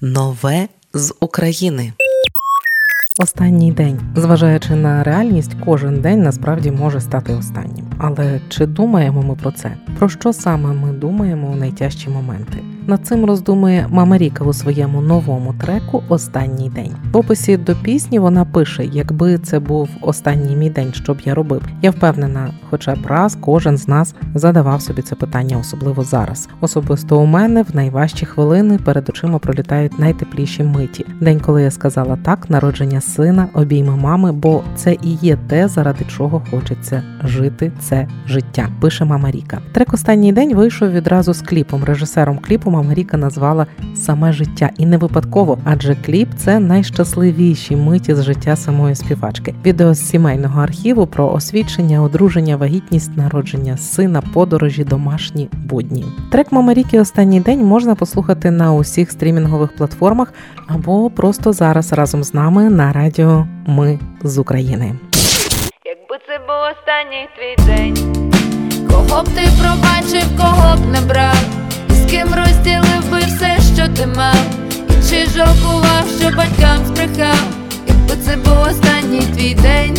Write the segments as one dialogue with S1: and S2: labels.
S1: Нове з України.
S2: Останній день, зважаючи на реальність, кожен день насправді може стати останнім. Але чи думаємо ми про це? Про що саме ми думаємо у найтяжчі моменти? Над цим роздумує Мама Ріка у своєму новому треку Останній день. В описі до пісні вона пише: якби це був останній мій день, що б я робив. Я впевнена, хоча б раз кожен з нас задавав собі це питання, особливо зараз. Особисто у мене в найважчі хвилини перед очима пролітають найтепліші миті. День, коли я сказала так, народження сина, обійми мами, бо це і є те, заради чого хочеться жити це життя. Пише Мама Ріка. Трек останній день вийшов відразу з кліпом. Режисером кліпу Мама Ріка назвала саме життя, і не випадково, адже кліп це найщасливіші миті з життя самої співачки. Відео з сімейного архіву про освідчення, одруження, вагітність, народження сина, подорожі, домашні будні. Трек Мама Ріки останній день можна послухати на усіх стрімінгових платформах або просто зараз разом з нами на радіо Ми з України.
S3: Якби це був останній твій день, кого б ти пробачив, кого б не брав, і з ким розділив би все, що ти мав, і чи жалкував, що батькам збрехав, якби це був останній твій день,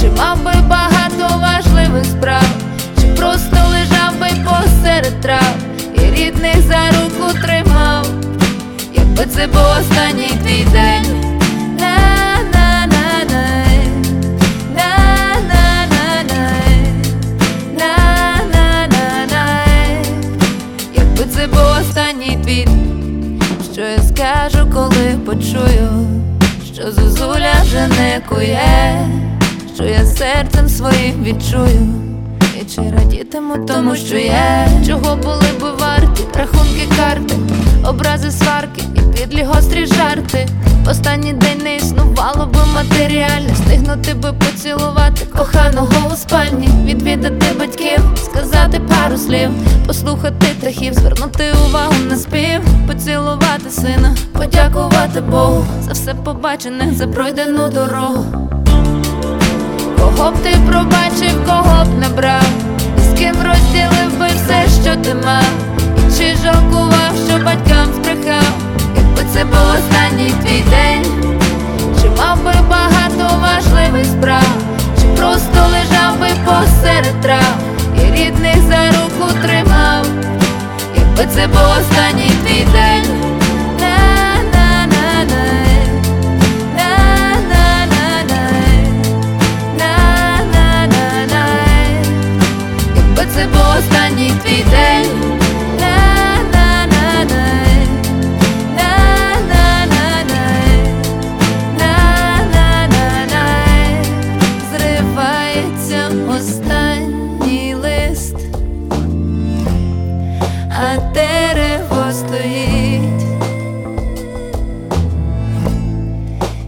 S3: чи мав би багато важливих справ, чи просто лежав би посеред трав, і рідних за руку тримав, якби це був це був останній твіт, що я скажу, коли почую, що зозуля вже не кує, що я серцем своїм відчую, і чи радітиму тому, що є, чого були би варті, рахунки карти, образи сварки і підлі гострі жарти. Останній день не існувало би матеріальне Стигнути би поцілувати коханого у спальні, відвідати батьків, сказати пару слів, послухати птахів, звернути увагу на спів, поцілувати сина, подякувати Богу за все побачене, за пройдену дорогу. Кого б ти пробачив, кого б не брав, якби дерево стоїть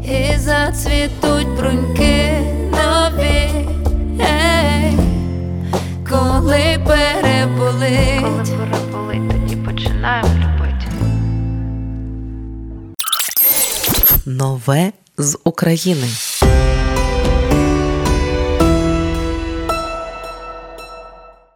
S3: і зацвітуть бруньки нові, ей, коли переболить.
S4: Коли переболить, тоді починаємо любити.
S1: Нове з України.